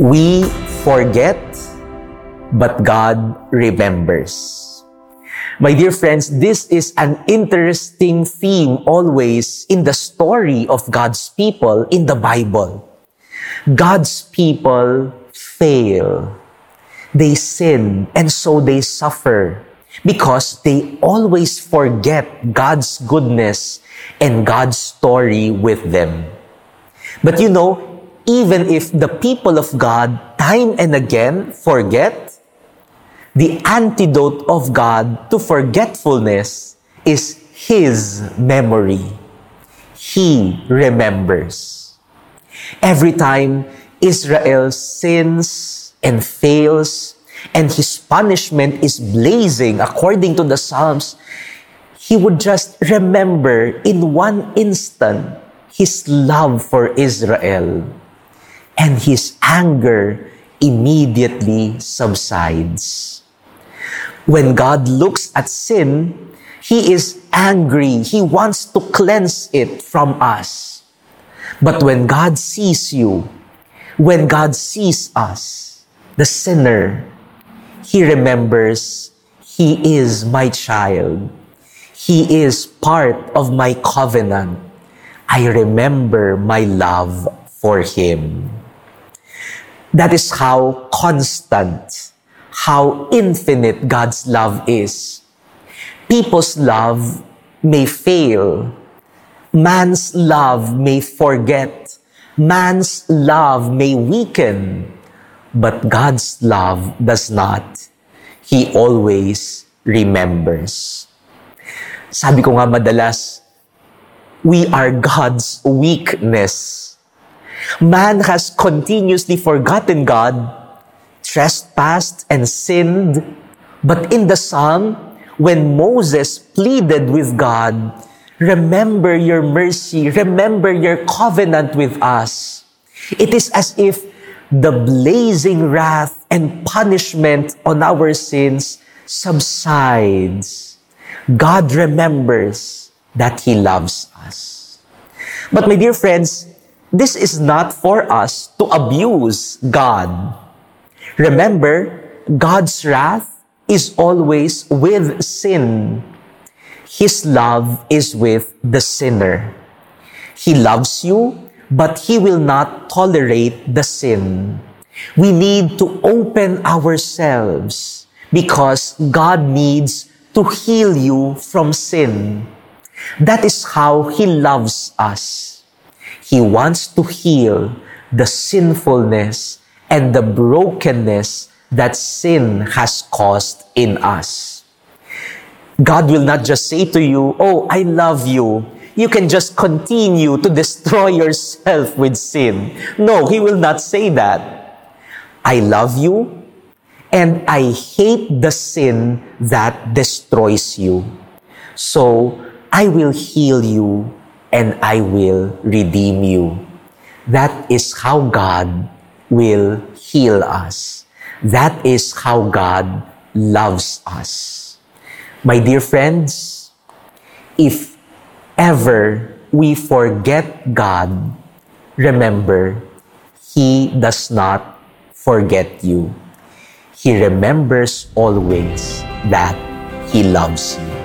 We forget, but God remembers. My dear friends, this is an interesting theme always in the story of God's people in the Bible. God's people fail. They sin and so they suffer because they always forget God's goodness and God's story with them. But you know, even if the people of God time and again forget, the antidote of God to forgetfulness is His memory. He remembers. Every time Israel sins and fails, and his punishment is blazing according to the Psalms, he would just remember in one instant his love for Israel and his anger immediately subsides. When God looks at sin, he is angry. He wants to cleanse it from us. But when God sees you, when God sees us, the sinner, he remembers he is my child. He is part of my covenant. I remember my love for him. That is how constant, how infinite God's love is. People's love may fail. Man's love may forget. Man's love may weaken. But God's love does not. He always remembers. Sabi ko nga madalas, we are God's weakness Man has continuously forgotten God, trespassed, and sinned. But in the psalm, when Moses pleaded with God, Remember your mercy, remember your covenant with us. It is as if the blazing wrath and punishment on our sins subsides. God remembers that He loves us. But my dear friends, this is not for us to abuse God. Remember, God's wrath is always with sin. His love is with the sinner. He loves you, but He will not tolerate the sin. We need to open ourselves because God needs to heal you from sin. That is how He loves us. He wants to heal the sinfulness and the brokenness that sin has caused in us. God will not just say to you, Oh, I love you. You can just continue to destroy yourself with sin. No, He will not say that. I love you and I hate the sin that destroys you. So I will heal you and I will redeem you. That is how God will heal us. That is how God loves us. My dear friends, if ever we forget God, remember, He does not forget you. He remembers always that He loves you.